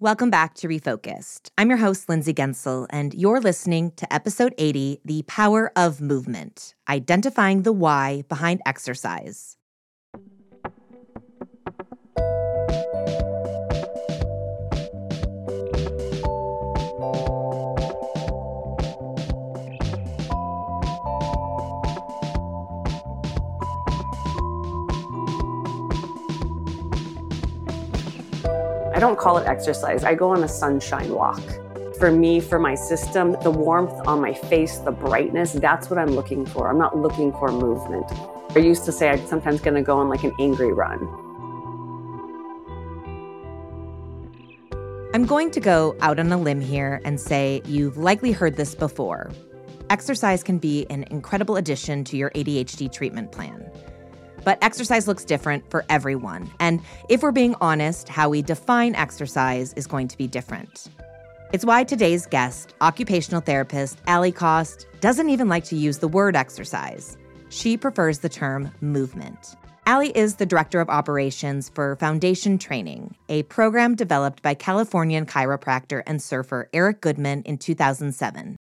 Welcome back to Refocused. I'm your host, Lindsay Guentzel, and you're listening to episode 80 The Power of Movement Identifying the Why Behind Exercise. Don't call it exercise. I go on a sunshine walk. For me, for my system, the warmth on my face, the brightness, that's what I'm looking for. I'm not looking for movement. I used to say I'm sometimes going to go on like an angry run. I'm going to go out on a limb here and say you've likely heard this before. Exercise can be an incredible addition to your ADHD treatment plan. But exercise looks different for everyone. And if we're being honest, how we define exercise is going to be different. It's why today's guest, occupational therapist Alli Cost, doesn't even like to use the word exercise. She prefers the term movement. Alli is the director of operations for Foundation Training, a program developed by Californian chiropractor and surfer Eric Goodman in 2007.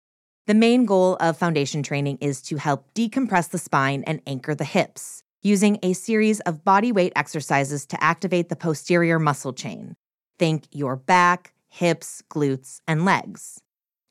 The main goal of foundation training is to help decompress the spine and anchor the hips using a series of body weight exercises to activate the posterior muscle chain. Think your back, hips, glutes, and legs.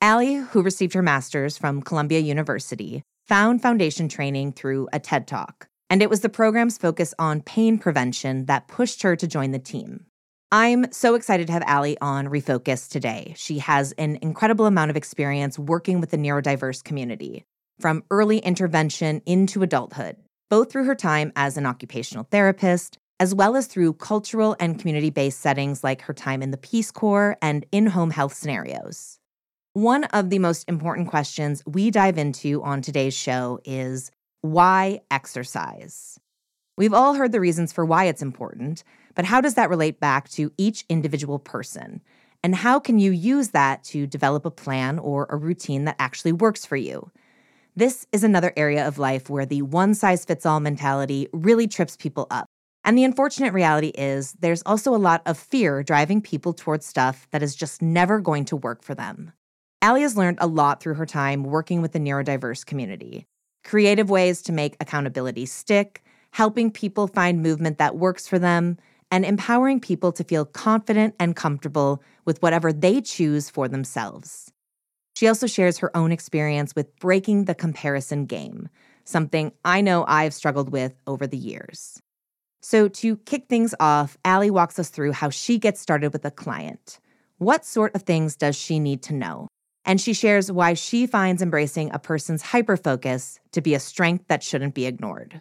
Alli, who received her master's from Columbia University, found foundation training through a TED Talk, and it was the program's focus on pain prevention that pushed her to join the team. I'm so excited to have Alli on Refocus today. She has an incredible amount of experience working with the neurodiverse community, from early intervention into adulthood both through her time as an occupational therapist, as well as through cultural and community based settings like her time in the Peace Corps and in home health scenarios. One of the most important questions we dive into on today's show is why exercise? We've all heard the reasons for why it's important, but how does that relate back to each individual person? And how can you use that to develop a plan or a routine that actually works for you? This is another area of life where the one size fits all mentality really trips people up. And the unfortunate reality is there's also a lot of fear driving people towards stuff that is just never going to work for them. Alli has learned a lot through her time working with the neurodiverse community creative ways to make accountability stick, helping people find movement that works for them, and empowering people to feel confident and comfortable with whatever they choose for themselves. She also shares her own experience with breaking the comparison game, something I know I've struggled with over the years. So, to kick things off, Alli walks us through how she gets started with a client. What sort of things does she need to know? And she shares why she finds embracing a person's hyperfocus to be a strength that shouldn't be ignored.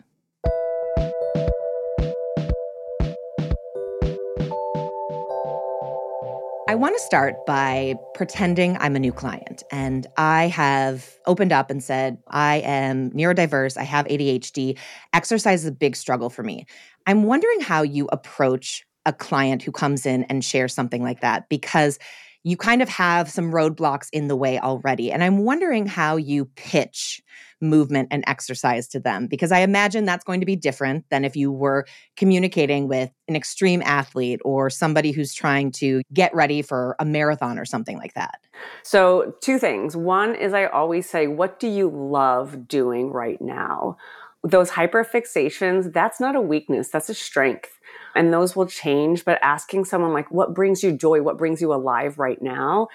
I want to start by pretending I'm a new client. And I have opened up and said, I am neurodiverse, I have ADHD. Exercise is a big struggle for me. I'm wondering how you approach a client who comes in and shares something like that because you kind of have some roadblocks in the way already. And I'm wondering how you pitch movement and exercise to them because I imagine that's going to be different than if you were communicating with an extreme athlete or somebody who's trying to get ready for a marathon or something like that. So, two things. One is I always say, What do you love doing right now? Those hyperfixations, that's not a weakness, that's a strength and those will change. But asking someone like, what brings you joy? What brings you alive right now?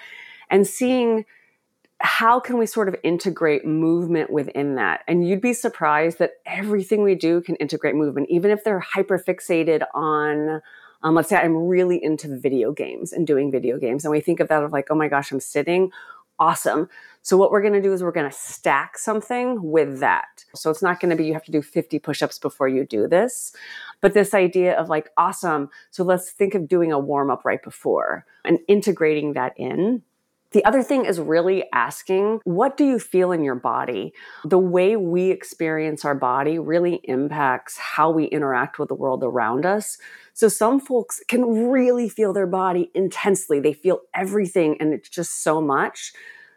And seeing how can we sort of integrate movement within that? And you'd be surprised that everything we do can integrate movement, even if they're hyper fixated on, um, let's say I'm really into video games and doing video games. And we think of that of like, oh my gosh, I'm sitting. Awesome. So what we're going to do is we're going to stack something with that. So it's not going to be you have to do 50 push-ups before you do this, but this idea of like awesome. So let's think of doing a warm up right before and integrating that in. The other thing is really asking, what do you feel in your body? The way we experience our body really impacts how we interact with the world around us. So some folks can really feel their body intensely. They feel everything and it's just so much.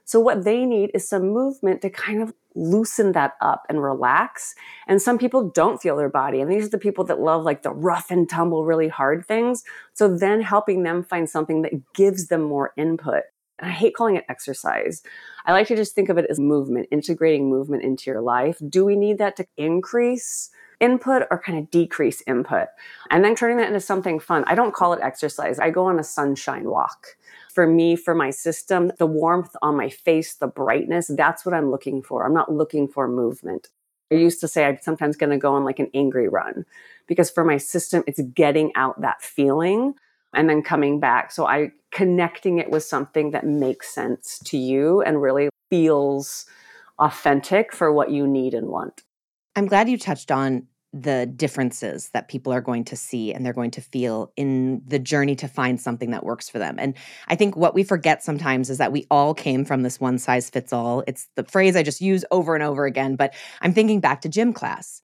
So what they need is some movement to kind of loosen that up and relax. And some people don't feel their body. And these are the people that love like the rough and tumble, really hard things. So then helping them find something that gives them more input. I hate calling it exercise. I like to just think of it as movement, integrating movement into your life. Do we need that to increase? input or kind of decrease input and then turning that into something fun. I don't call it exercise. I go on a sunshine walk for me, for my system, the warmth on my face, the brightness, that's what I'm looking for. I'm not looking for movement. I used to say I'm sometimes going to go on like an angry run because for my system, it's getting out that feeling and then coming back. So I connecting it with something that makes sense to you and really feels authentic for what you need and want. I'm glad you touched on the differences that people are going to see and they're going to feel in the journey to find something that works for them. And I think what we forget sometimes is that we all came from this one size fits all. It's the phrase I just use over and over again, but I'm thinking back to gym class.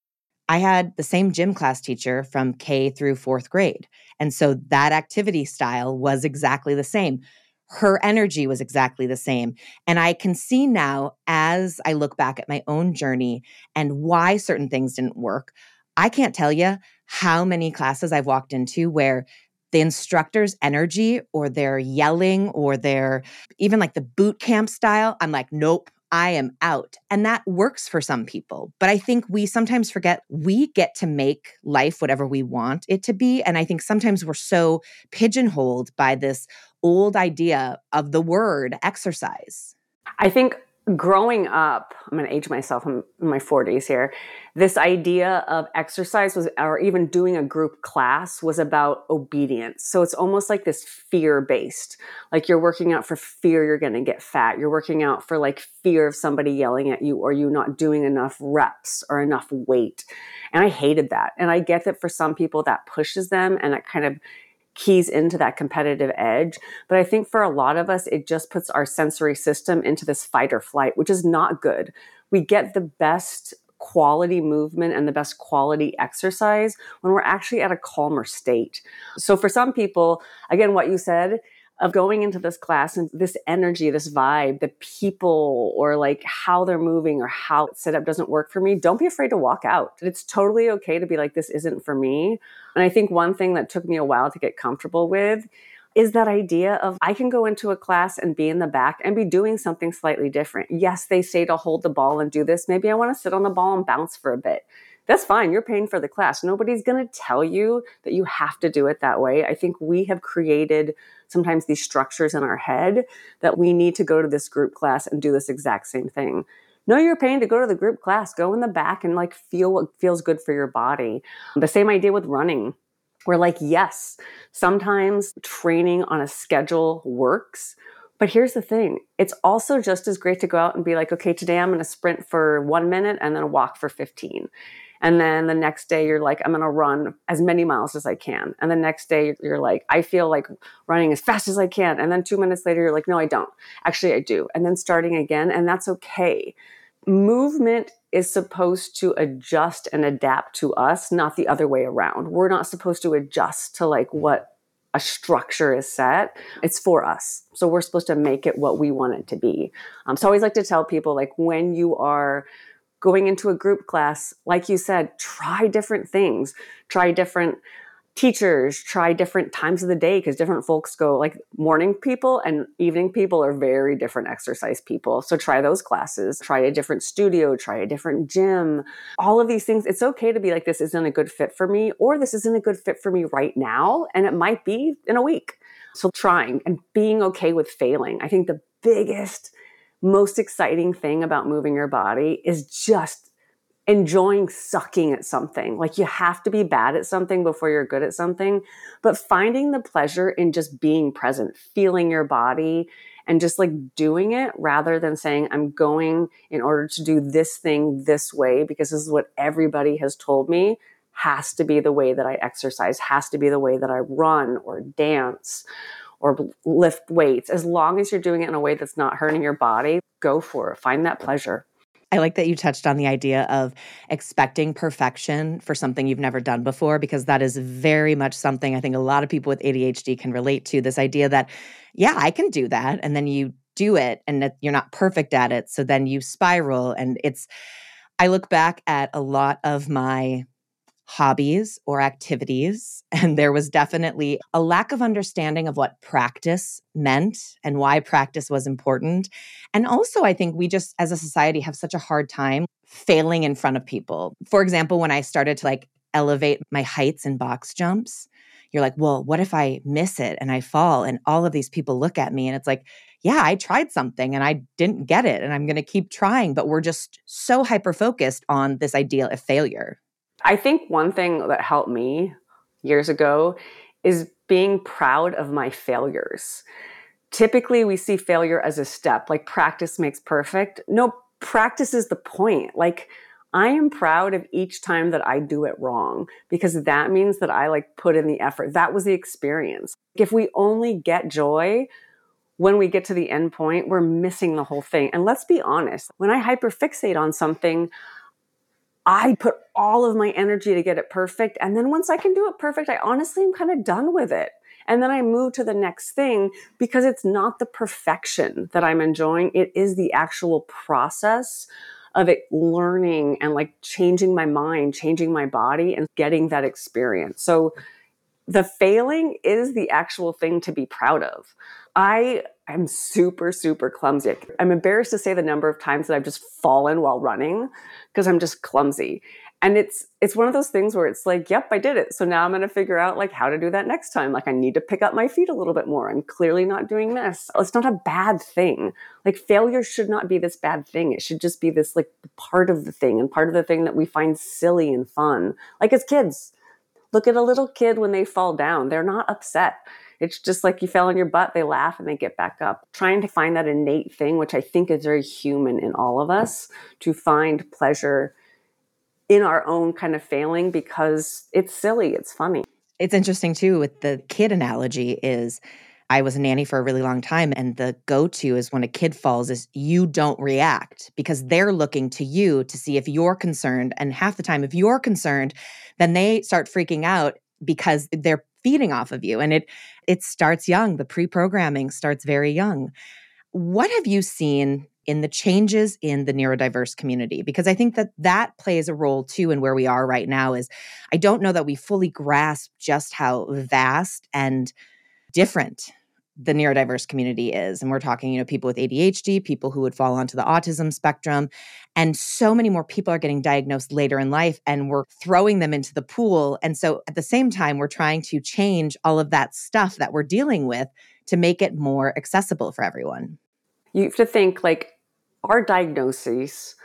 I had the same gym class teacher from K through fourth grade. And so that activity style was exactly the same. Her energy was exactly the same. And I can see now as I look back at my own journey and why certain things didn't work. I can't tell you how many classes I've walked into where the instructor's energy or their yelling or their even like the boot camp style, I'm like, nope, I am out. And that works for some people. But I think we sometimes forget we get to make life whatever we want it to be. And I think sometimes we're so pigeonholed by this old idea of the word exercise. I think growing up, I'm going to age myself, I'm in my 40s here. This idea of exercise was, or even doing a group class was about obedience. So it's almost like this fear based. Like you're working out for fear you're going to get fat. You're working out for like fear of somebody yelling at you or you not doing enough reps or enough weight. And I hated that. And I get that for some people that pushes them and that kind of keys into that competitive edge. But I think for a lot of us, it just puts our sensory system into this fight or flight, which is not good. We get the best quality movement and the best quality exercise when we're actually at a calmer state. So for some people, again, what you said, of going into this class and this energy, this vibe, the people or like how they're moving or how it's set up doesn't work for me, don't be afraid to walk out. It's totally okay to be like, this isn't for me. And I think one thing that took me a while to get comfortable with is that idea of I can go into a class and be in the back and be doing something slightly different. Yes, they say to hold the ball and do this. Maybe I want to sit on the ball and bounce for a bit that's fine. You're paying for the class. Nobody's going to tell you that you have to do it that way. I think we have created sometimes these structures in our head that we need to go to this group class and do this exact same thing. No, you're paying to go to the group class. Go in the back and like feel what feels good for your body. The same idea with running. We're like, yes, sometimes training on a schedule works. But here's the thing it's also just as great to go out and be like, okay, today I'm going to sprint for one minute and then walk for 15. And then the next day you're like, I'm going to run as many miles as I can. And the next day you're like, I feel like running as fast as I can. And then two minutes later you're like, no, I don't. Actually, I do. And then starting again. And that's okay. Movement is supposed to adjust and adapt to us, not the other way around. We're not supposed to adjust to like what a structure is set. It's for us. So we're supposed to make it what we want it to be. Um, so I always like to tell people like when you are going into a group class, like you said, try different things, try different teachers, try different times of the day because different folks go like morning people and evening people are very different exercise people. So try those classes, try a different studio, try a different gym, all of these things. It's okay to be like, this isn't a good fit for me, or this isn't a good fit for me right now. And it might be in a week. So trying and being okay with failing. I think the biggest most exciting thing about moving your body is just enjoying sucking at something. Like you have to be bad at something before you're good at something, but finding the pleasure in just being present, feeling your body and just like doing it rather than saying, I'm going in order to do this thing this way because this is what everybody has told me has to be the way that I exercise, has to be the way that I run or dance or lift weights, as long as you're doing it in a way that's not hurting your body, go for it. Find that pleasure. I like that you touched on the idea of expecting perfection for something you've never done before, because that is very much something I think a lot of people with ADHD can relate to. This idea that, yeah, I can do that. And then you do it and you're not perfect at it. So then you spiral. And it's, I look back at a lot of my hobbies or activities. And there was definitely a lack of understanding of what practice meant and why practice was important. And also, I think we just as a society have such a hard time failing in front of people. For example, when I started to like elevate my heights in box jumps, you're like, well, what if I miss it and I fall and all of these people look at me? And it's like, yeah, I tried something and I didn't get it and I'm going to keep trying. But we're just so hyper focused on this idea of failure. I think one thing that helped me years ago is being proud of my failures. Typically, we see failure as a step, like practice makes perfect. No, practice is the point. Like, I am proud of each time that I do it wrong because that means that I like put in the effort. That was the experience. If we only get joy when we get to the end point, we're missing the whole thing. And let's be honest, when I hyperfixate on something, I put all of my energy to get it perfect. And then once I can do it perfect, I honestly am kind of done with it. And then I move to the next thing because it's not the perfection that I'm enjoying. It is the actual process of it learning and like changing my mind, changing my body, and getting that experience. So the failing is the actual thing to be proud of. I am super, super clumsy. I'm embarrassed to say the number of times that I've just fallen while running because I'm just clumsy. And it's it's one of those things where it's like, yep, I did it. So now I'm to figure out like how to do that next time. Like I need to pick up my feet a little bit more. I'm clearly not doing this. It's not a bad thing. Like failure should not be this bad thing. It should just be this like part of the thing and part of the thing that we find silly and fun. Like as kids, look at a little kid when they fall down. They're not upset. It's just like you fell on your butt, they laugh and they get back up. Trying to find that innate thing, which I think is very human in all of us, to find pleasure in our own kind of failing because it's silly, it's funny. It's interesting too with the kid analogy is I was a nanny for a really long time and the go-to is when a kid falls is you don't react because they're looking to you to see if you're concerned and half the time if you're concerned then they start freaking out because they're feeding off of you and it it starts young. The pre-programming starts very young. What have you seen in the changes in the neurodiverse community? Because i think that that plays a role too in where we are right now is i don't know that we fully grasp just how vast and different the neurodiverse community is and we're talking you know people with ADHD people who would fall onto the autism spectrum and so many more people are getting diagnosed later in life and we're throwing them into the pool and so at the same time we're trying to change all of that stuff that we're dealing with to make it more accessible for everyone you have to think like our diagnosis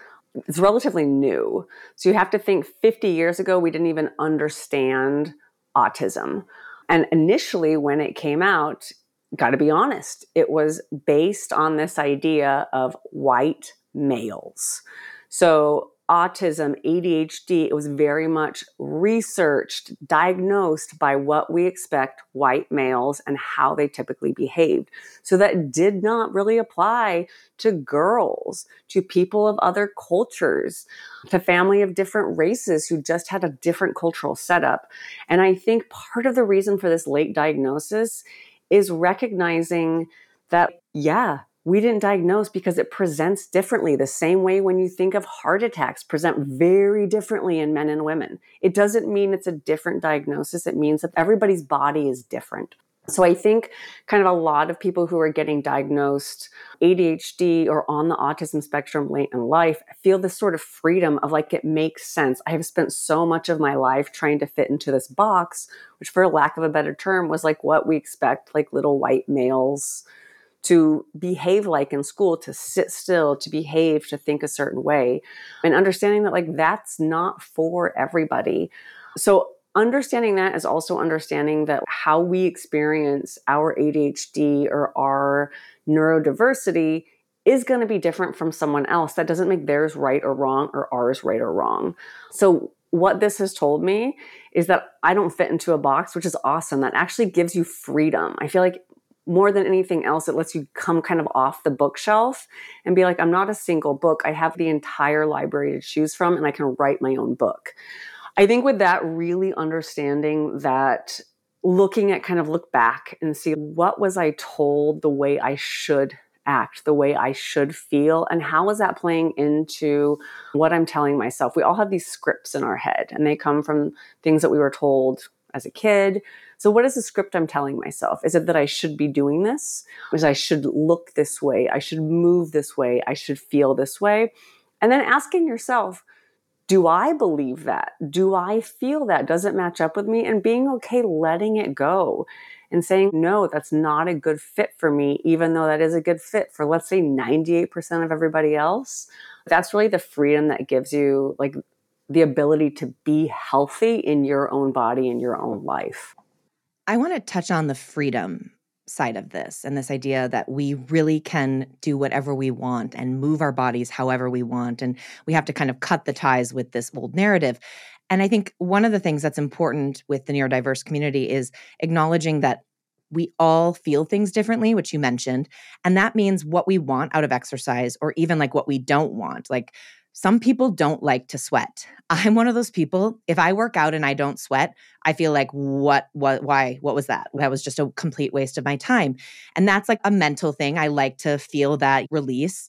is relatively new. So you have to think 50 years ago, we didn't even understand autism. And initially, when it came out, got to be honest, it was based on this idea of white males. So autism, ADHD, it was very much researched, diagnosed by what we expect white males and how they typically behaved. So that did not really apply to girls, to people of other cultures, to family of different races who just had a different cultural setup. And I think part of the reason for this late diagnosis is recognizing that, yeah, we didn't diagnose because it presents differently. The same way when you think of heart attacks present very differently in men and women. It doesn't mean it's a different diagnosis. It means that everybody's body is different. So I think kind of a lot of people who are getting diagnosed ADHD or on the autism spectrum late in life feel this sort of freedom of like it makes sense. I have spent so much of my life trying to fit into this box, which for lack of a better term was like what we expect like little white males to behave like in school, to sit still, to behave, to think a certain way, and understanding that like that's not for everybody. So understanding that is also understanding that how we experience our ADHD or our neurodiversity is going to be different from someone else. That doesn't make theirs right or wrong or ours right or wrong. So what this has told me is that I don't fit into a box, which is awesome. That actually gives you freedom. I feel like more than anything else, it lets you come kind of off the bookshelf and be like, I'm not a single book. I have the entire library to choose from and I can write my own book. I think with that, really understanding that looking at kind of look back and see what was I told the way I should act, the way I should feel, and how is that playing into what I'm telling myself? We all have these scripts in our head, and they come from things that we were told as a kid. So, what is the script I'm telling myself? Is it that I should be doing this? Is I should look this way? I should move this way? I should feel this way? And then asking yourself, do I believe that? Do I feel that? Does it match up with me? And being okay letting it go and saying, no, that's not a good fit for me, even though that is a good fit for, let's say, 98% of everybody else. That's really the freedom that gives you, like, the ability to be healthy in your own body in your own life. I want to touch on the freedom side of this and this idea that we really can do whatever we want and move our bodies however we want. And we have to kind of cut the ties with this old narrative. And I think one of the things that's important with the neurodiverse community is acknowledging that we all feel things differently, which you mentioned. And that means what we want out of exercise or even like what we don't want. Like some people don't like to sweat. I'm one of those people. If I work out and I don't sweat, I feel like what what why what was that? That was just a complete waste of my time. And that's like a mental thing. I like to feel that release.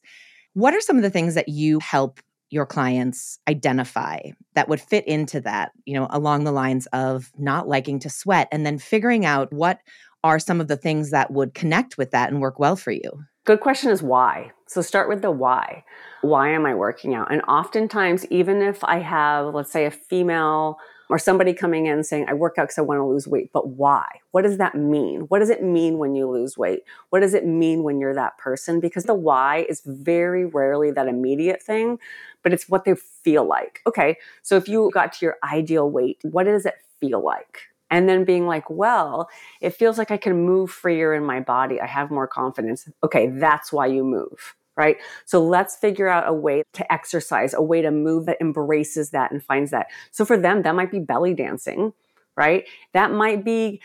What are some of the things that you help your clients identify that would fit into that, you know, along the lines of not liking to sweat and then figuring out what are some of the things that would connect with that and work well for you? Good question is why. So start with the why. Why am I working out? And oftentimes, even if I have, let's say, a female or somebody coming in saying, I work out because I want to lose weight, but why? What does that mean? What does it mean when you lose weight? What does it mean when you're that person? Because the why is very rarely that immediate thing, but it's what they feel like. Okay, so if you got to your ideal weight, what does it feel like? And then being like, well, it feels like I can move freer in my body. I have more confidence. Okay, that's why you move, right? So let's figure out a way to exercise, a way to move that embraces that and finds that. So for them, that might be belly dancing, right? That might be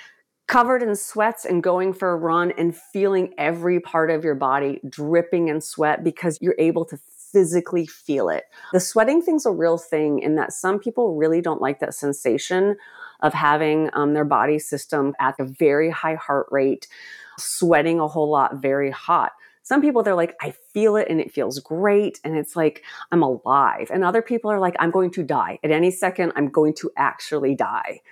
covered in sweats and going for a run and feeling every part of your body dripping in sweat because you're able to physically feel it. The sweating thing's a real thing in that some people really don't like that sensation of having um, their body system at a very high heart rate, sweating a whole lot, very hot. Some people, they're like, I feel it and it feels great. And it's like, I'm alive. And other people are like, I'm going to die. At any second, I'm going to actually die.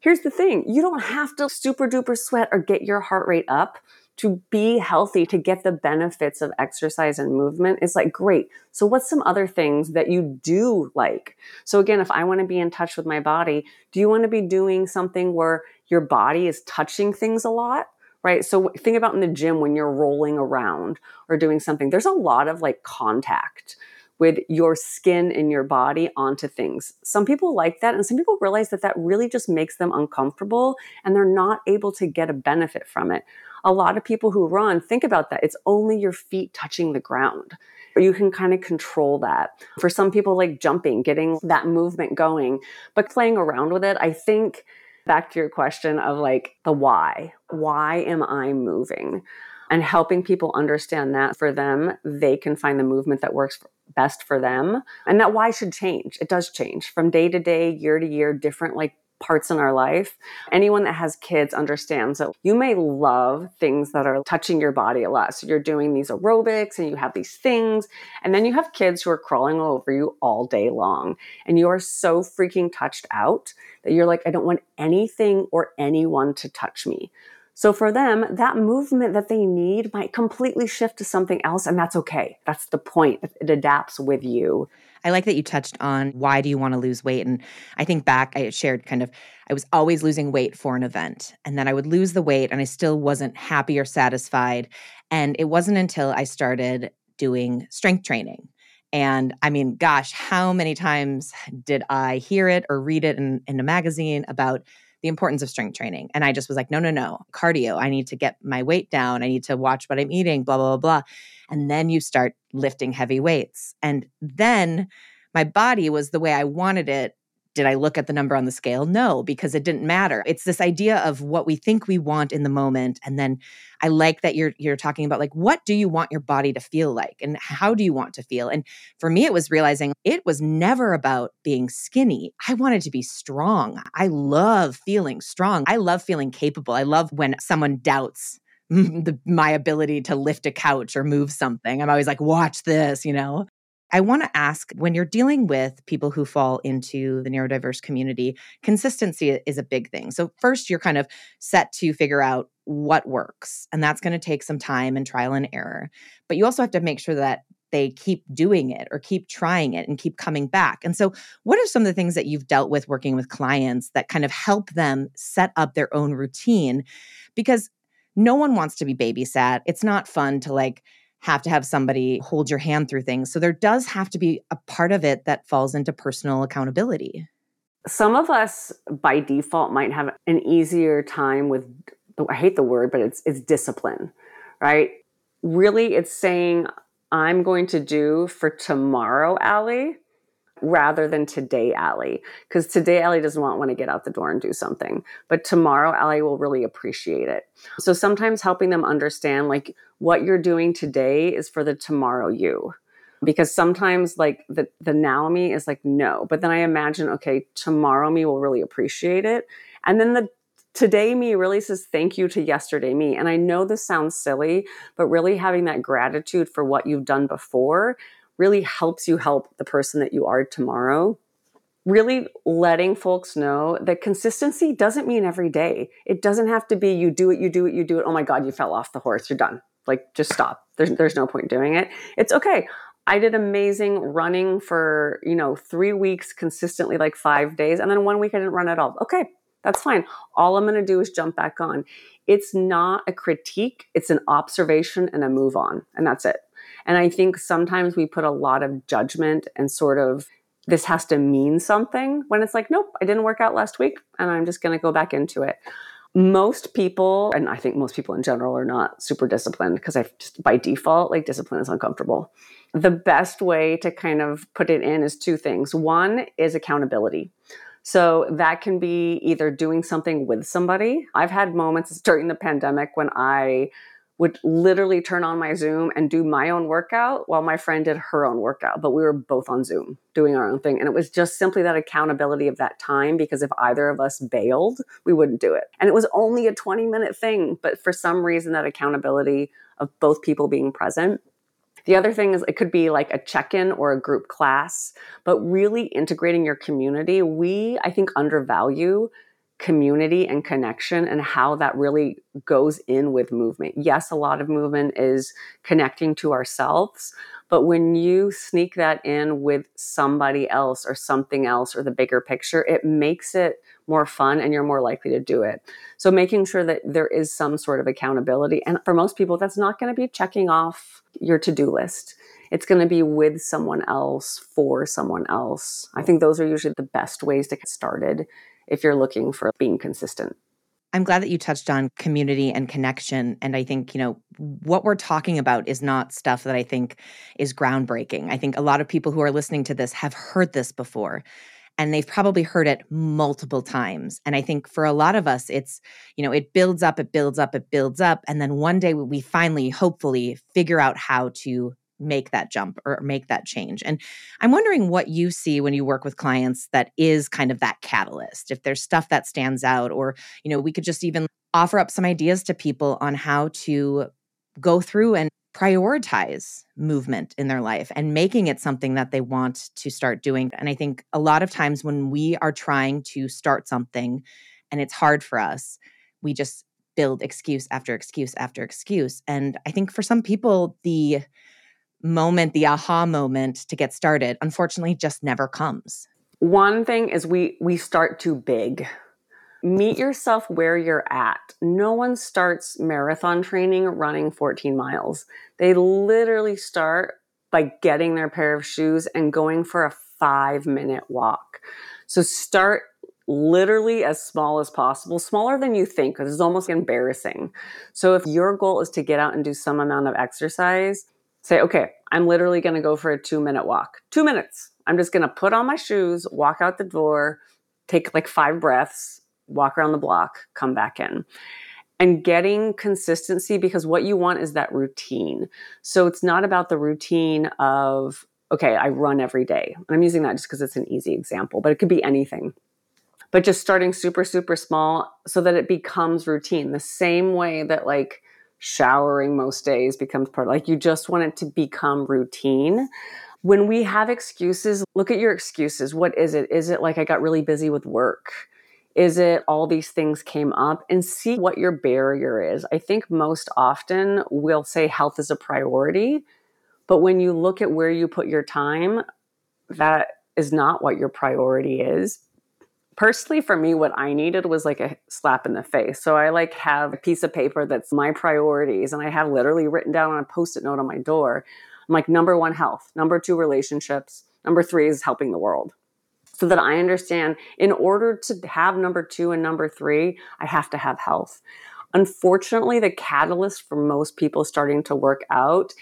Here's the thing you don't have to super duper sweat or get your heart rate up to be healthy, to get the benefits of exercise and movement, it's like, great. So, what's some other things that you do like? So, again, if I want to be in touch with my body, do you want to be doing something where your body is touching things a lot? Right. So, think about in the gym when you're rolling around or doing something, there's a lot of like contact with your skin and your body onto things. Some people like that, and some people realize that that really just makes them uncomfortable and they're not able to get a benefit from it a lot of people who run think about that. It's only your feet touching the ground. You can kind of control that. For some people, like jumping, getting that movement going, but playing around with it, I think back to your question of like the why. Why am I moving? And helping people understand that for them, they can find the movement that works best for them. And that why should change. It does change from day to day, year to year, different like parts in our life. Anyone that has kids understands that you may love things that are touching your body a lot. So you're doing these aerobics and you have these things, and then you have kids who are crawling all over you all day long. And you are so freaking touched out that you're like, I don't want anything or anyone to touch me. So for them, that movement that they need might completely shift to something else, and that's okay. That's the point. It adapts with you. I like that you touched on why do you want to lose weight? And I think back, I shared kind of, I was always losing weight for an event. And then I would lose the weight and I still wasn't happy or satisfied. And it wasn't until I started doing strength training. And I mean, gosh, how many times did I hear it or read it in, in a magazine about the importance of strength training. And I just was like, no, no, no, cardio. I need to get my weight down. I need to watch what I'm eating, blah, blah, blah, blah. And then you start lifting heavy weights. And then my body was the way I wanted it did I look at the number on the scale? No, because it didn't matter. It's this idea of what we think we want in the moment. And then I like that you're you're talking about like what do you want your body to feel like and how do you want to feel? And for me it was realizing it was never about being skinny. I wanted to be strong. I love feeling strong. I love feeling capable. I love when someone doubts the, my ability to lift a couch or move something. I'm always like, watch this, you know? I want to ask when you're dealing with people who fall into the neurodiverse community, consistency is a big thing. So, first, you're kind of set to figure out what works, and that's going to take some time and trial and error. But you also have to make sure that they keep doing it or keep trying it and keep coming back. And so, what are some of the things that you've dealt with working with clients that kind of help them set up their own routine? Because no one wants to be babysat. It's not fun to like, have to have somebody hold your hand through things. So there does have to be a part of it that falls into personal accountability. Some of us by default might have an easier time with I hate the word, but it's it's discipline, right? Really it's saying I'm going to do for tomorrow, Alli, rather than today, Alli. Because today, Alli doesn't want, want to get out the door and do something. But tomorrow, Alli will really appreciate it. So sometimes helping them understand like what you're doing today is for the tomorrow you. Because sometimes like the, the now me is like, no. But then I imagine, okay, tomorrow me will really appreciate it. And then the today me really says thank you to yesterday me. And I know this sounds silly, but really having that gratitude for what you've done before really helps you help the person that you are tomorrow. Really letting folks know that consistency doesn't mean every day. It doesn't have to be you do it, you do it, you do it. Oh my God, you fell off the horse. You're done. Like, just stop. There's, there's no point doing it. It's okay. I did amazing running for, you know, three weeks consistently, like five days. And then one week I didn't run at all. Okay, that's fine. All I'm going to do is jump back on. It's not a critique, it's an observation and a move on. And that's it. And I think sometimes we put a lot of judgment and sort of this has to mean something when it's like, nope, I didn't work out last week and I'm just going to go back into it. Most people, and I think most people in general, are not super disciplined because I just by default, like discipline is uncomfortable. The best way to kind of put it in is two things. One is accountability. So that can be either doing something with somebody. I've had moments during the pandemic when I would literally turn on my Zoom and do my own workout while my friend did her own workout. But we were both on Zoom doing our own thing. And it was just simply that accountability of that time because if either of us bailed, we wouldn't do it. And it was only a 20 minute thing. But for some reason, that accountability of both people being present the other thing is it could be like a check in or a group class, but really integrating your community. We, I think, undervalue community and connection and how that really goes in with movement. Yes, a lot of movement is connecting to ourselves, but when you sneak that in with somebody else or something else or the bigger picture, it makes it more fun and you're more likely to do it. So making sure that there is some sort of accountability. And for most people, that's not going to be checking off your to do list. It's going to be with someone else for someone else. I think those are usually the best ways to get started if you're looking for being consistent. I'm glad that you touched on community and connection. And I think, you know, what we're talking about is not stuff that I think is groundbreaking. I think a lot of people who are listening to this have heard this before and they've probably heard it multiple times. And I think for a lot of us, it's, you know, it builds up, it builds up, it builds up. And then one day we finally, hopefully, figure out how to make that jump or make that change. And I'm wondering what you see when you work with clients that is kind of that catalyst. If there's stuff that stands out or, you know, we could just even offer up some ideas to people on how to go through and prioritize movement in their life and making it something that they want to start doing. And I think a lot of times when we are trying to start something and it's hard for us, we just build excuse after excuse after excuse. And I think for some people, the moment, the aha moment to get started, unfortunately, just never comes. One thing is we we start too big. Meet yourself where you're at. No one starts marathon training running 14 miles. They literally start by getting their pair of shoes and going for a 5 minute walk. So start literally as small as possible, smaller than you think, because it's almost embarrassing. So if your goal is to get out and do some amount of exercise, say, okay, I'm literally going to go for a two minute walk. Two minutes. I'm just going to put on my shoes, walk out the door, take like five breaths, walk around the block, come back in. And getting consistency because what you want is that routine. So it's not about the routine of, okay, I run every day. And I'm using that just because it's an easy example, but it could be anything. But just starting super, super small so that it becomes routine. The same way that like showering most days becomes part like you just want it to become routine. When we have excuses look at your excuses. What is it? Is it like i got really busy with work? Is it all these things came up? And see what your barrier is. I think most often we'll say health is a priority but when you look at where you put your time that is not what your priority is personally for me what i needed was like a slap in the face. So i like have a piece of paper that's my priorities and i have literally written down on a post-it note on my door i'm like number one health. Number two relationships. Number three is helping the world. So that i understand in order to have number two and number three i have to have health. Unfortunately the catalyst for most people starting to work out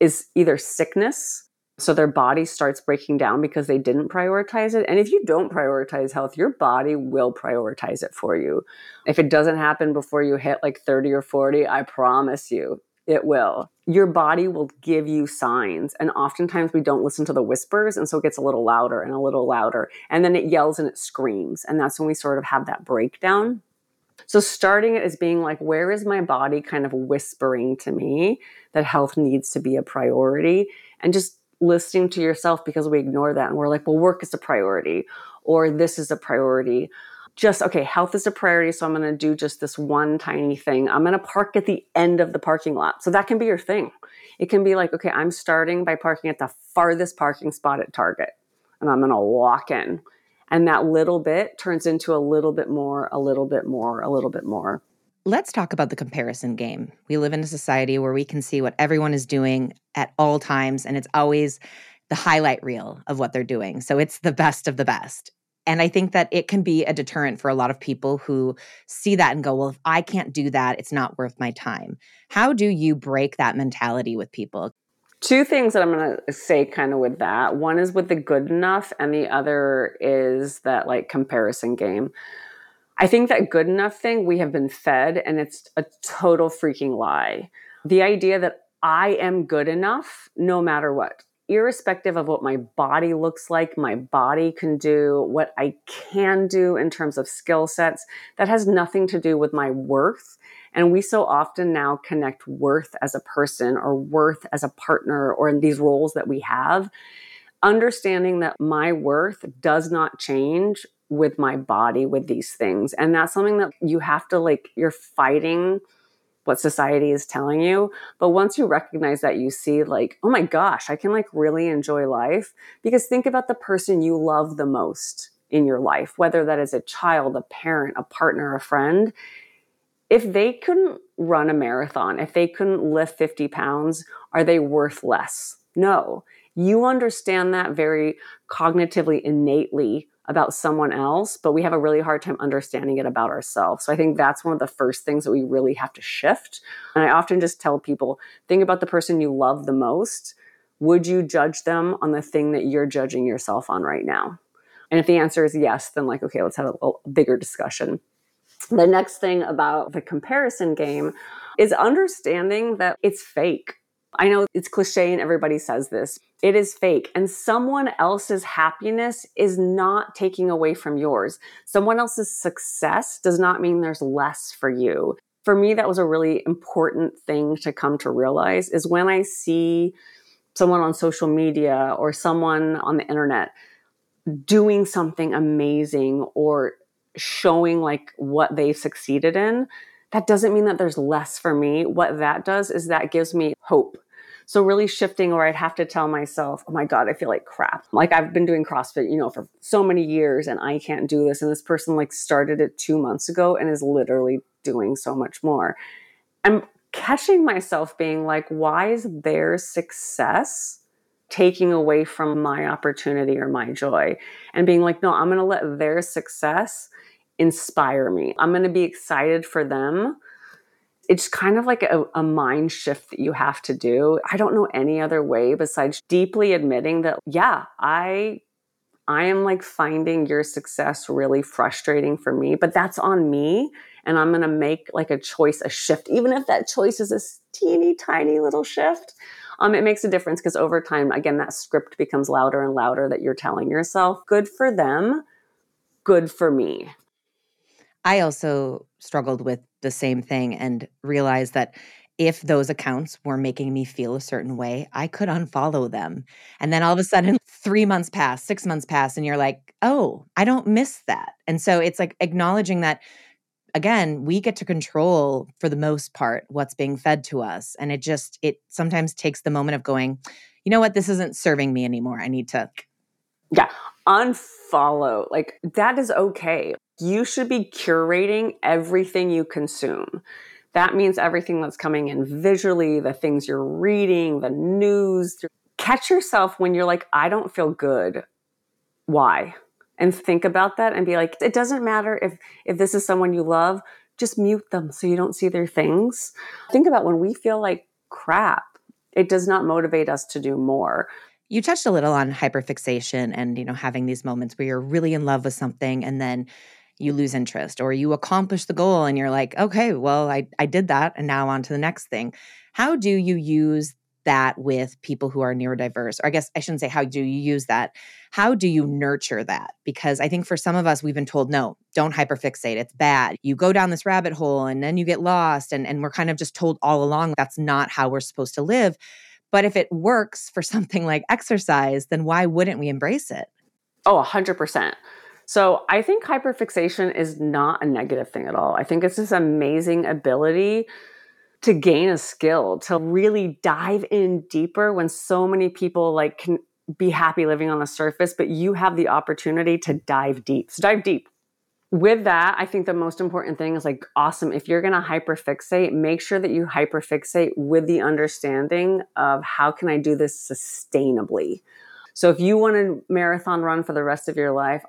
is either sickness so their body starts breaking down because they didn't prioritize it. And if you don't prioritize health, your body will prioritize it for you. If it doesn't happen before you hit like 30 or 40, I promise you, it will. Your body will give you signs. And oftentimes we don't listen to the whispers. And so it gets a little louder and a little louder. And then it yells and it screams. And that's when we sort of have that breakdown. So starting it as being like, where is my body kind of whispering to me that health needs to be a priority? And just listening to yourself because we ignore that and we're like, well, work is a priority or this is a priority. Just, okay, health is a priority. So I'm going to do just this one tiny thing. I'm going to park at the end of the parking lot. So that can be your thing. It can be like, okay, I'm starting by parking at the farthest parking spot at Target and I'm going to walk in. And that little bit turns into a little bit more, a little bit more, a little bit more. Let's talk about the comparison game. We live in a society where we can see what everyone is doing at all times, and it's always the highlight reel of what they're doing. So it's the best of the best. And I think that it can be a deterrent for a lot of people who see that and go, well, if I can't do that, it's not worth my time. How do you break that mentality with people? Two things that I'm going to say kind of with that. One is with the good enough, and the other is that like comparison game. I think that good enough thing we have been fed, and it's a total freaking lie. The idea that I am good enough no matter what, irrespective of what my body looks like, my body can do, what I can do in terms of skill sets, that has nothing to do with my worth. And we so often now connect worth as a person or worth as a partner or in these roles that we have. Understanding that my worth does not change with my body with these things. And that's something that you have to like, you're fighting what society is telling you. But once you recognize that, you see, like, oh my gosh, I can like really enjoy life. Because think about the person you love the most in your life, whether that is a child, a parent, a partner, a friend. If they couldn't run a marathon, if they couldn't lift 50 pounds, are they worth less? No. You understand that very cognitively, innately about someone else, but we have a really hard time understanding it about ourselves. So I think that's one of the first things that we really have to shift. And I often just tell people think about the person you love the most. Would you judge them on the thing that you're judging yourself on right now? And if the answer is yes, then like, okay, let's have a, a bigger discussion. The next thing about the comparison game is understanding that it's fake. I know it's cliche and everybody says this. It is fake. And someone else's happiness is not taking away from yours. Someone else's success does not mean there's less for you. For me, that was a really important thing to come to realize is when I see someone on social media or someone on the internet doing something amazing or showing like what they've succeeded in, that doesn't mean that there's less for me. What that does is that gives me hope. So really shifting where I'd have to tell myself, oh my God, I feel like crap. Like I've been doing CrossFit, you know, for so many years and I can't do this. And this person like started it two months ago and is literally doing so much more. I'm catching myself being like, why is their success taking away from my opportunity or my joy? And being like, no, I'm going to let their success inspire me. I'm going to be excited for them. It's kind of like a, a, mind shift that you have to do. I don't know any other way besides deeply admitting that, yeah, I. I am like finding your success really frustrating for me, but that's on me. And I'm going to make like a choice, a shift, even if that choice is a teeny tiny little shift. Um, it makes a difference because over time, again, that script becomes louder and louder that you're telling yourself, good for them, good for me. I also struggled with the same thing and realized that if those accounts were making me feel a certain way, I could unfollow them. And then all of a sudden, three months pass, six months pass, and you're like, oh, I don't miss that. And so it's like acknowledging that, again, we get to control for the most part what's being fed to us. And it just, it sometimes takes the moment of going, you know what, this isn't serving me anymore. I need to. Yeah, unfollow. Like that is okay. You should be curating everything you consume. That means everything that's coming in visually, the things you're reading, the news. Catch yourself when you're like, I don't feel good. Why? And think about that and be like, it doesn't matter if if this is someone you love, just mute them so you don't see their things. Think about when we feel like crap, it does not motivate us to do more. You touched a little on hyperfixation and you know having these moments where you're really in love with something and then you lose interest or you accomplish the goal and you're like, okay, well, I, I did that and now on to the next thing. How do you use that with people who are neurodiverse? Or I guess I shouldn't say how do you use that. How do you nurture that? Because I think for some of us, we've been told, no, don't hyperfixate. It's bad. You go down this rabbit hole and then you get lost. And, and we're kind of just told all along that's not how we're supposed to live. But if it works for something like exercise, then why wouldn't we embrace it? Oh, 100%. So I think hyperfixation is not a negative thing at all. I think it's this amazing ability to gain a skill, to really dive in deeper when so many people like can be happy living on the surface, but you have the opportunity to dive deep. So dive deep. With that, I think the most important thing is like awesome. If you're going to hyperfixate, make sure that you hyperfixate with the understanding of how can I do this sustainably. So if you want a marathon run for the rest of your life,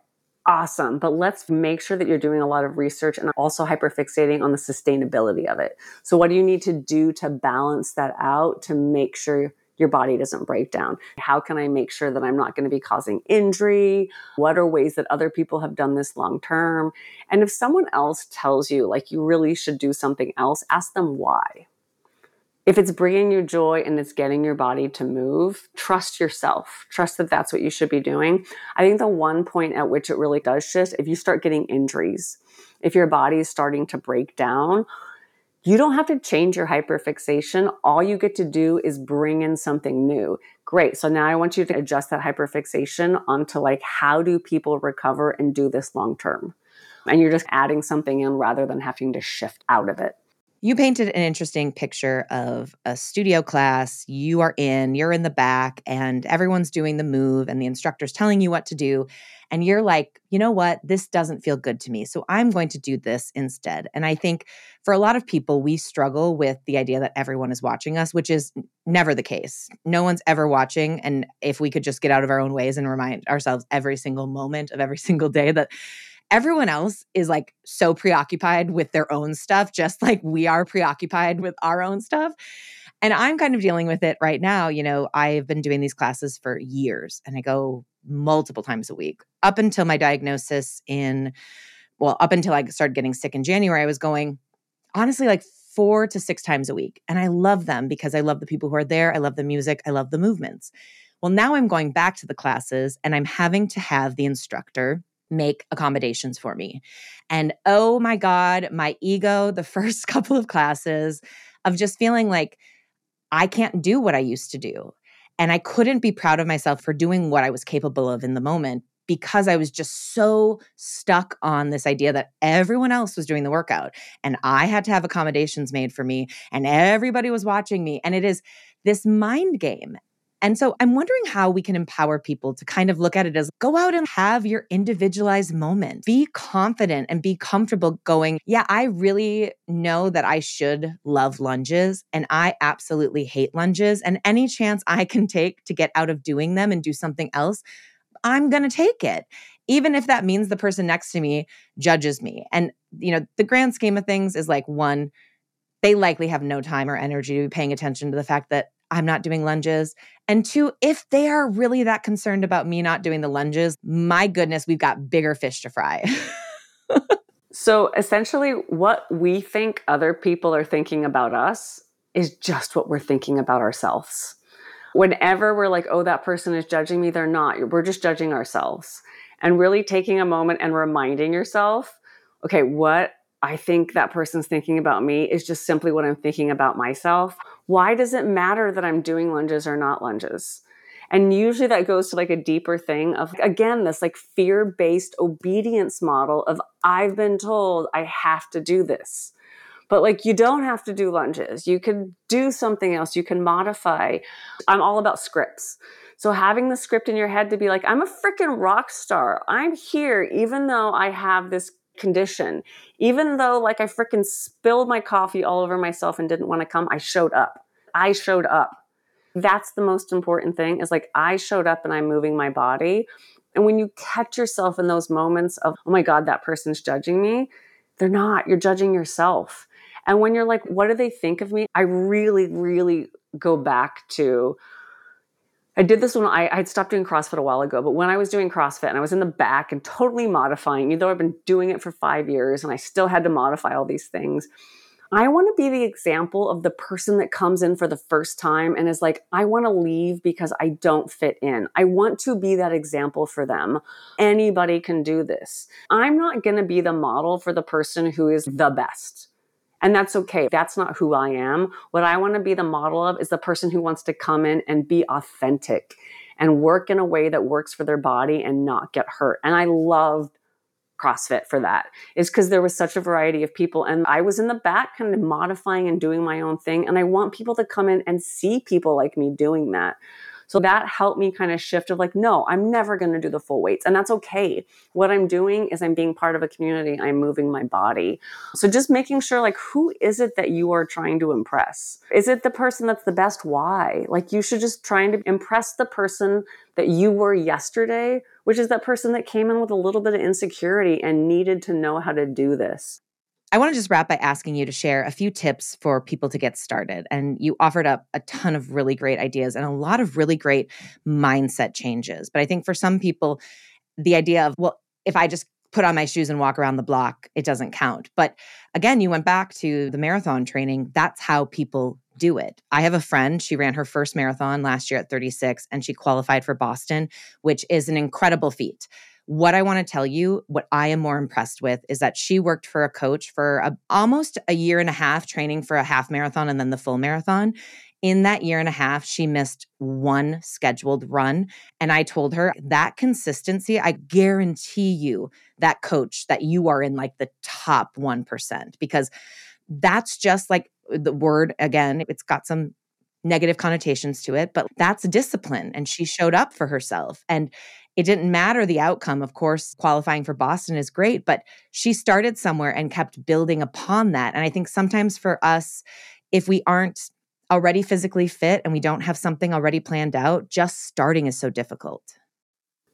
awesome. But let's make sure that you're doing a lot of research and also hyperfixating on the sustainability of it. So, what do you need to do to balance that out to make sure your body doesn't break down? How can I make sure that I'm not going to be causing injury? What are ways that other people have done this long term? And if someone else tells you, like, you really should do something else, ask them why if it's bringing you joy and it's getting your body to move, trust yourself. Trust that that's what you should be doing. I think the one point at which it really does shift, if you start getting injuries, if your body is starting to break down, you don't have to change your hyperfixation. All you get to do is bring in something new. Great. So now I want you to adjust that hyperfixation onto like, how do people recover and do this long term? And you're just adding something in rather than having to shift out of it you painted an interesting picture of a studio class. You are in, you're in the back, and everyone's doing the move, and the instructor's telling you what to do. And you're like, you know what? This doesn't feel good to me. So I'm going to do this instead. And I think for a lot of people, we struggle with the idea that everyone is watching us, which is never the case. No one's ever watching. And if we could just get out of our own ways and remind ourselves every single moment of every single day that everyone else is like so preoccupied with their own stuff, just like we are preoccupied with our own stuff. And I'm kind of dealing with it right now. You know, I've been doing these classes for years and I go multiple times a week up until my diagnosis in, well, up until I started getting sick in January, I was going honestly like four to six times a week. And I love them because I love the people who are there. I love the music. I love the movements. Well, now I'm going back to the classes and I'm having to have the instructor make accommodations for me. And oh my God, my ego, the first couple of classes of just feeling like I can't do what I used to do. And I couldn't be proud of myself for doing what I was capable of in the moment because I was just so stuck on this idea that everyone else was doing the workout and I had to have accommodations made for me and everybody was watching me. And it is this mind game. And so I'm wondering how we can empower people to kind of look at it as go out and have your individualized moment. Be confident and be comfortable going, yeah, I really know that I should love lunges and I absolutely hate lunges. And any chance I can take to get out of doing them and do something else, I'm going to take it. Even if that means the person next to me judges me. And, you know, the grand scheme of things is like one, they likely have no time or energy to be paying attention to the fact that I'm not doing lunges. And two, if they are really that concerned about me not doing the lunges, my goodness, we've got bigger fish to fry. so essentially, what we think other people are thinking about us is just what we're thinking about ourselves. Whenever we're like, oh, that person is judging me, they're not. We're just judging ourselves. And really taking a moment and reminding yourself, okay, what I think that person's thinking about me is just simply what I'm thinking about myself. Why does it matter that I'm doing lunges or not lunges? And usually that goes to like a deeper thing of, again, this like fear based obedience model of I've been told I have to do this. But like you don't have to do lunges. You can do something else. You can modify. I'm all about scripts. So having the script in your head to be like, I'm a freaking rock star. I'm here, even though I have this condition. Even though like I freaking spilled my coffee all over myself and didn't want to come, I showed up. I showed up. That's the most important thing is like I showed up and I'm moving my body. And when you catch yourself in those moments of, oh my God, that person's judging me, they're not. You're judging yourself. And when you're like, what do they think of me? I really, really go back to I did this when I I'd stopped doing CrossFit a while ago, but when I was doing CrossFit and I was in the back and totally modifying, even though I've been doing it for five years and I still had to modify all these things. I want to be the example of the person that comes in for the first time and is like, I want to leave because I don't fit in. I want to be that example for them. Anybody can do this. I'm not going to be the model for the person who is the best. And that's okay. That's not who I am. What I want to be the model of is the person who wants to come in and be authentic and work in a way that works for their body and not get hurt. And I loved CrossFit for that is because there was such a variety of people. And I was in the back kind of modifying and doing my own thing. And I want people to come in and see people like me doing that. So that helped me kind of shift of like, no, I'm never going to do the full weights. And that's okay. What I'm doing is I'm being part of a community. I'm moving my body. So just making sure like, who is it that you are trying to impress? Is it the person that's the best? Why? Like you should just trying to impress the person that you were yesterday, which is that person that came in with a little bit of insecurity and needed to know how to do this. I want to just wrap by asking you to share a few tips for people to get started. And you offered up a ton of really great ideas and a lot of really great mindset changes. But I think for some people, the idea of, well, if I just put on my shoes and walk around the block, it doesn't count. But again, you went back to the marathon training. That's how people do it. I have a friend, she ran her first marathon last year at 36 and she qualified for Boston, which is an incredible feat. What I want to tell you, what I am more impressed with is that she worked for a coach for a, almost a year and a half training for a half marathon and then the full marathon. In that year and a half, she missed one scheduled run. And I told her that consistency, I guarantee you that coach that you are in like the top 1% because that's just like the word again, it's got some negative connotations to it, but that's discipline. And she showed up for herself. And it didn't matter the outcome. Of course, qualifying for Boston is great, but she started somewhere and kept building upon that. And I think sometimes for us, if we aren't already physically fit and we don't have something already planned out, just starting is so difficult.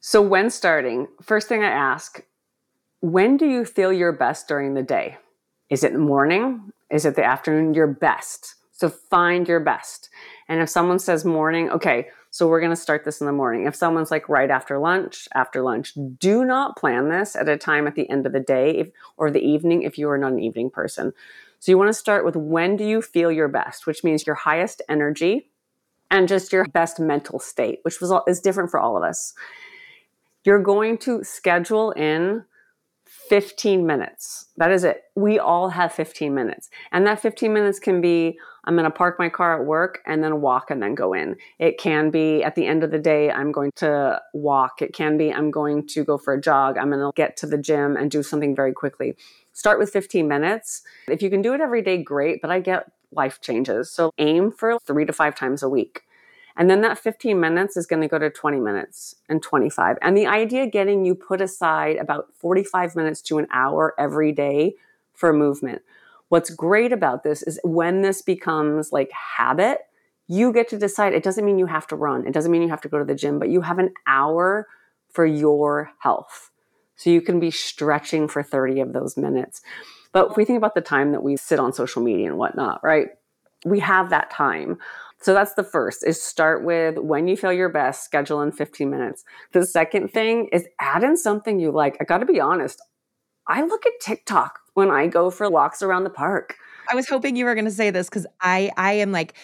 So, when starting, first thing I ask, when do you feel your best during the day? Is it the morning? Is it the afternoon? Your best. So, find your best. And if someone says morning, okay, so we're going to start this in the morning. If someone's like right after lunch, after lunch, do not plan this at a time at the end of the day if, or the evening if you are not an evening person. So you want to start with when do you feel your best, which means your highest energy and just your best mental state, which was is different for all of us. You're going to schedule in 15 minutes. That is it. We all have 15 minutes. And that 15 minutes can be I'm going to park my car at work and then walk and then go in. It can be at the end of the day, I'm going to walk. It can be I'm going to go for a jog. I'm going to get to the gym and do something very quickly. Start with 15 minutes. If you can do it every day, great, but I get life changes. So aim for three to five times a week. And then that 15 minutes is going to go to 20 minutes and 25. And the idea getting you put aside about 45 minutes to an hour every day for movement. What's great about this is when this becomes like habit, you get to decide. It doesn't mean you have to run. It doesn't mean you have to go to the gym, but you have an hour for your health. So you can be stretching for 30 of those minutes. But if we think about the time that we sit on social media and whatnot, right? We have that time. So that's the first is start with when you feel your best, schedule in 15 minutes. The second thing is add in something you like. I got to be honest. I look at TikTok when I go for walks around the park. I was hoping you were going to say this cuz I I am like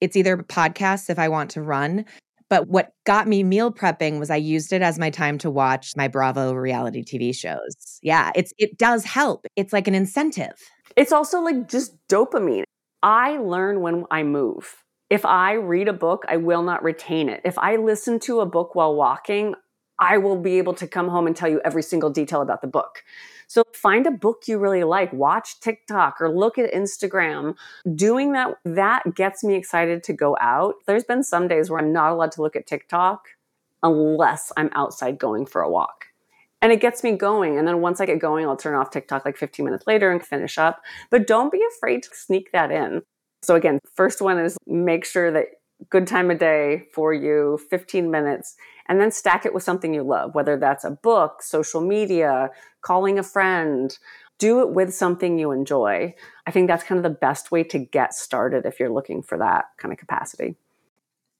it's either podcasts if I want to run But what got me meal prepping was I used it as my time to watch my Bravo reality TV shows. Yeah, it's it does help. It's like an incentive. It's also like just dopamine. I learn when I move. If I read a book, I will not retain it. If I listen to a book while walking, I will be able to come home and tell you every single detail about the book. So find a book you really like, watch TikTok or look at Instagram. Doing that, that gets me excited to go out. There's been some days where I'm not allowed to look at TikTok unless I'm outside going for a walk. And it gets me going. And then once I get going, I'll turn off TikTok like 15 minutes later and finish up. But don't be afraid to sneak that in. So again, first one is make sure that good time of day for you, 15 minutes, and then stack it with something you love, whether that's a book, social media, calling a friend. Do it with something you enjoy. I think that's kind of the best way to get started if you're looking for that kind of capacity.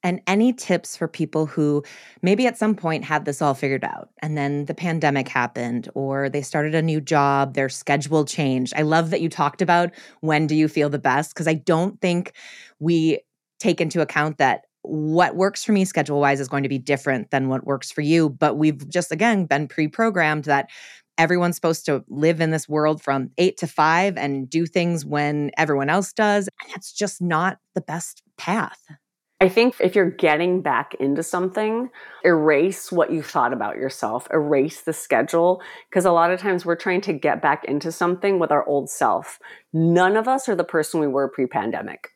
And any tips for people who maybe at some point had this all figured out and then the pandemic happened or they started a new job, their schedule changed. I love that you talked about when do you feel the best because I don't think we take into account that what works for me schedule wise is going to be different than what works for you. But we've just, again, been pre programmed that everyone's supposed to live in this world from eight to five and do things when everyone else does. And that's just not the best path. I think if you're getting back into something, erase what you thought about yourself, erase the schedule, because a lot of times we're trying to get back into something with our old self. None of us are the person we were pre pandemic.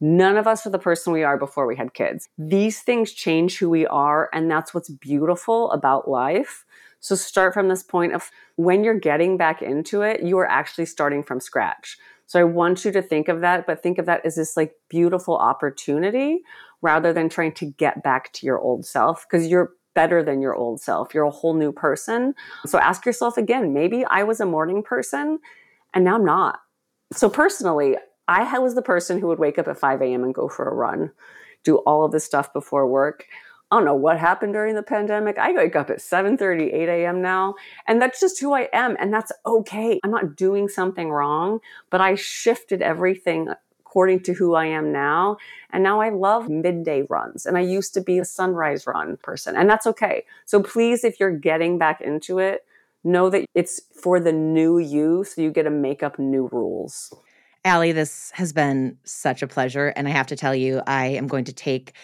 None of us are the person we are before we had kids. These things change who we are, and that's what's beautiful about life. So start from this point of when you're getting back into it, you are actually starting from scratch. So I want you to think of that, but think of that as this like beautiful opportunity rather than trying to get back to your old self because you're better than your old self. You're a whole new person. So ask yourself again, maybe I was a morning person and now I'm not. So personally, I was the person who would wake up at 5 a.m. and go for a run, do all of this stuff before work. I don't know what happened during the pandemic. I wake up at 7 30, 8 a.m. now. And that's just who I am. And that's okay. I'm not doing something wrong, but I shifted everything according to who I am now. And now I love midday runs. And I used to be a sunrise run person. And that's okay. So please, if you're getting back into it, know that it's for the new you. So you get to make up new rules. Alli, this has been such a pleasure. And I have to tell you, I am going to take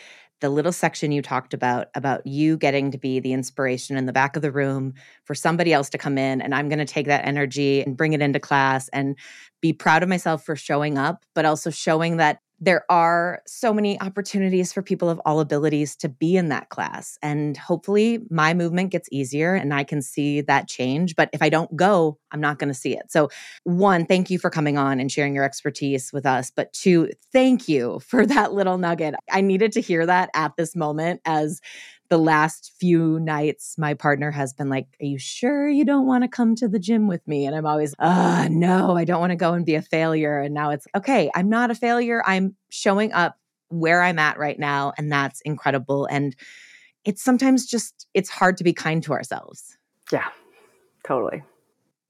the little section you talked about, about you getting to be the inspiration in the back of the room for somebody else to come in. And I'm going to take that energy and bring it into class and be proud of myself for showing up, but also showing that there are so many opportunities for people of all abilities to be in that class. And hopefully, my movement gets easier and I can see that change. But if I don't go, I'm not going to see it. So, one, thank you for coming on and sharing your expertise with us. But two, thank you for that little nugget. I needed to hear that at this moment as the last few nights, my partner has been like, Are you sure you don't want to come to the gym with me? And I'm always, Ah, no, I don't want to go and be a failure. And now it's okay, I'm not a failure. I'm showing up where I'm at right now. And that's incredible. And it's sometimes just, it's hard to be kind to ourselves. Yeah, totally.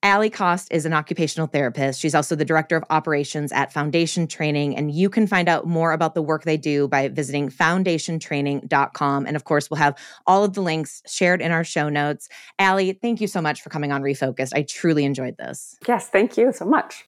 Alli Cost is an occupational therapist. She's also the director of operations at Foundation Training. And you can find out more about the work they do by visiting foundationtraining.com. And of course, we'll have all of the links shared in our show notes. Alli, thank you so much for coming on Refocused. I truly enjoyed this. Yes, thank you so much.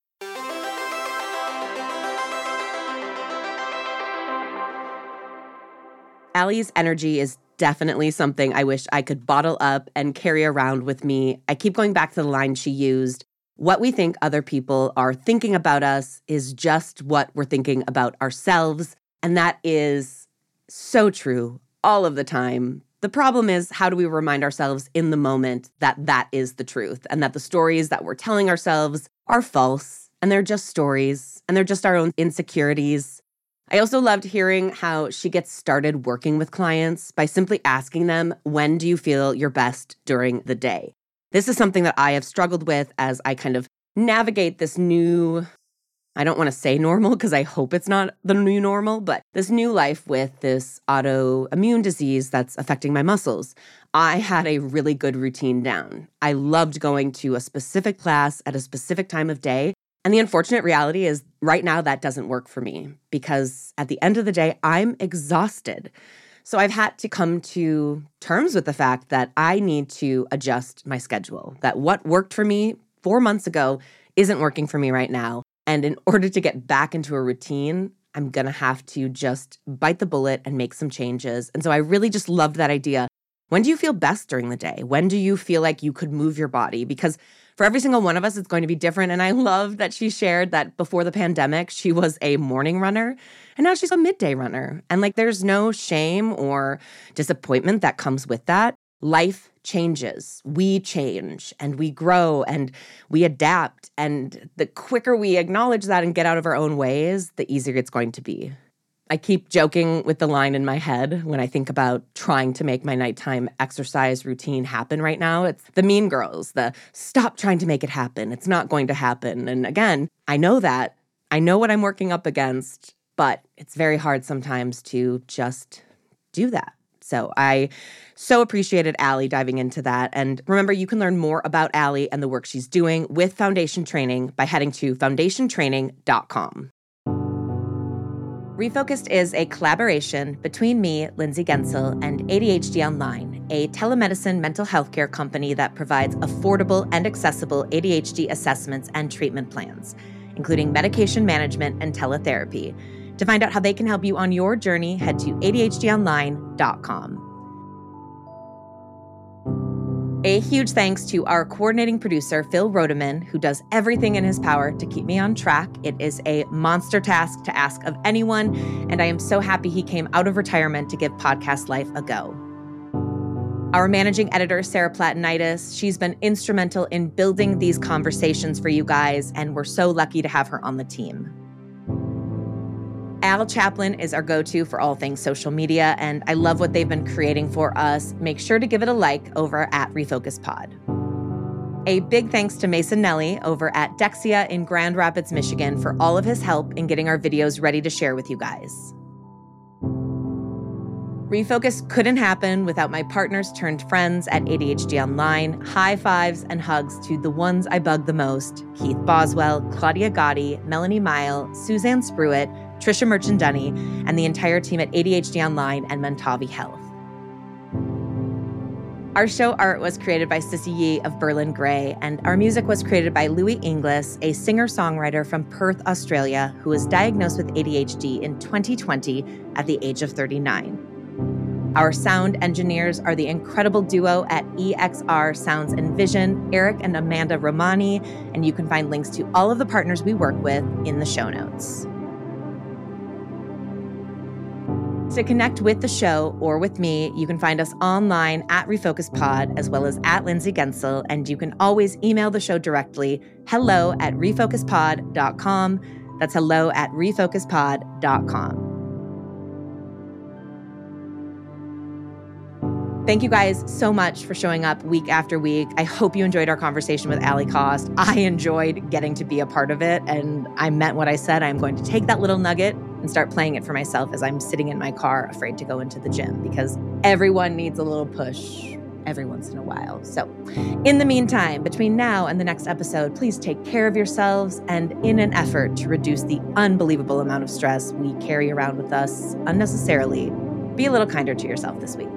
Alli's energy is definitely something I wish I could bottle up and carry around with me. I keep going back to the line she used. What we think other people are thinking about us is just what we're thinking about ourselves. And that is so true all of the time. The problem is, how do we remind ourselves in the moment that that is the truth and that the stories that we're telling ourselves are false and they're just stories and they're just our own insecurities I also loved hearing how she gets started working with clients by simply asking them, When do you feel your best during the day? This is something that I have struggled with as I kind of navigate this new, I don't want to say normal because I hope it's not the new normal, but this new life with this autoimmune disease that's affecting my muscles. I had a really good routine down. I loved going to a specific class at a specific time of day and the unfortunate reality is, right now, that doesn't work for me because at the end of the day, I'm exhausted. So I've had to come to terms with the fact that I need to adjust my schedule, that what worked for me four months ago isn't working for me right now. And in order to get back into a routine, I'm going to have to just bite the bullet and make some changes. And so I really just loved that idea. When do you feel best during the day? When do you feel like you could move your body? Because for every single one of us, it's going to be different. And I love that she shared that before the pandemic, she was a morning runner and now she's a midday runner. And like, there's no shame or disappointment that comes with that. Life changes, we change, and we grow and we adapt. And the quicker we acknowledge that and get out of our own ways, the easier it's going to be. I keep joking with the line in my head when I think about trying to make my nighttime exercise routine happen right now. It's the mean girls, the stop trying to make it happen. It's not going to happen. And again, I know that. I know what I'm working up against, but it's very hard sometimes to just do that. So I so appreciated Alli diving into that. And remember, you can learn more about Alli and the work she's doing with Foundation Training by heading to foundationtraining.com. Refocused is a collaboration between me, Lindsay Guentzel, and ADHD Online, a telemedicine mental health care company that provides affordable and accessible ADHD assessments and treatment plans, including medication management and teletherapy. To find out how they can help you on your journey, head to ADHDonline.com. A huge thanks to our coordinating producer, Phil Rodeman, who does everything in his power to keep me on track. It is a monster task to ask of anyone, and I am so happy he came out of retirement to give podcast life a go. Our managing editor, Sarah Platinitis, she's been instrumental in building these conversations for you guys, and we're so lucky to have her on the team. Al Chaplin is our go to for all things social media, and I love what they've been creating for us. Make sure to give it a like over at Refocus Pod. A big thanks to Mason Nelly over at Dexia in Grand Rapids, Michigan, for all of his help in getting our videos ready to share with you guys. Refocus couldn't happen without my partners turned friends at ADHD Online. High fives and hugs to the ones I bug the most Keith Boswell, Claudia Gotti, Melanie Mile, Suzanne Spruitt, Trisha Merchant Dunny, and the entire team at ADHD Online and Mentavi Health. Our show art was created by Sissy Yee of Berlin Gray, and our music was created by Louis Inglis, a singer songwriter from Perth, Australia, who was diagnosed with ADHD in 2020 at the age of 39. Our sound engineers are the incredible duo at EXR Sounds and Vision, Eric and Amanda Romani, and you can find links to all of the partners we work with in the show notes. To connect with the show or with me, you can find us online at Refocus Pod as well as at Lindsay Guentzel. and you can always email the show directly hello at refocusedpod.com. That's hello at refocusedpod.com. Thank you guys so much for showing up week after week. I hope you enjoyed our conversation with Alli Cost. I enjoyed getting to be a part of it, and I meant what I said. I'm going to take that little nugget and start playing it for myself as I'm sitting in my car afraid to go into the gym because everyone needs a little push every once in a while. So, in the meantime, between now and the next episode, please take care of yourselves and in an effort to reduce the unbelievable amount of stress we carry around with us unnecessarily, be a little kinder to yourself this week.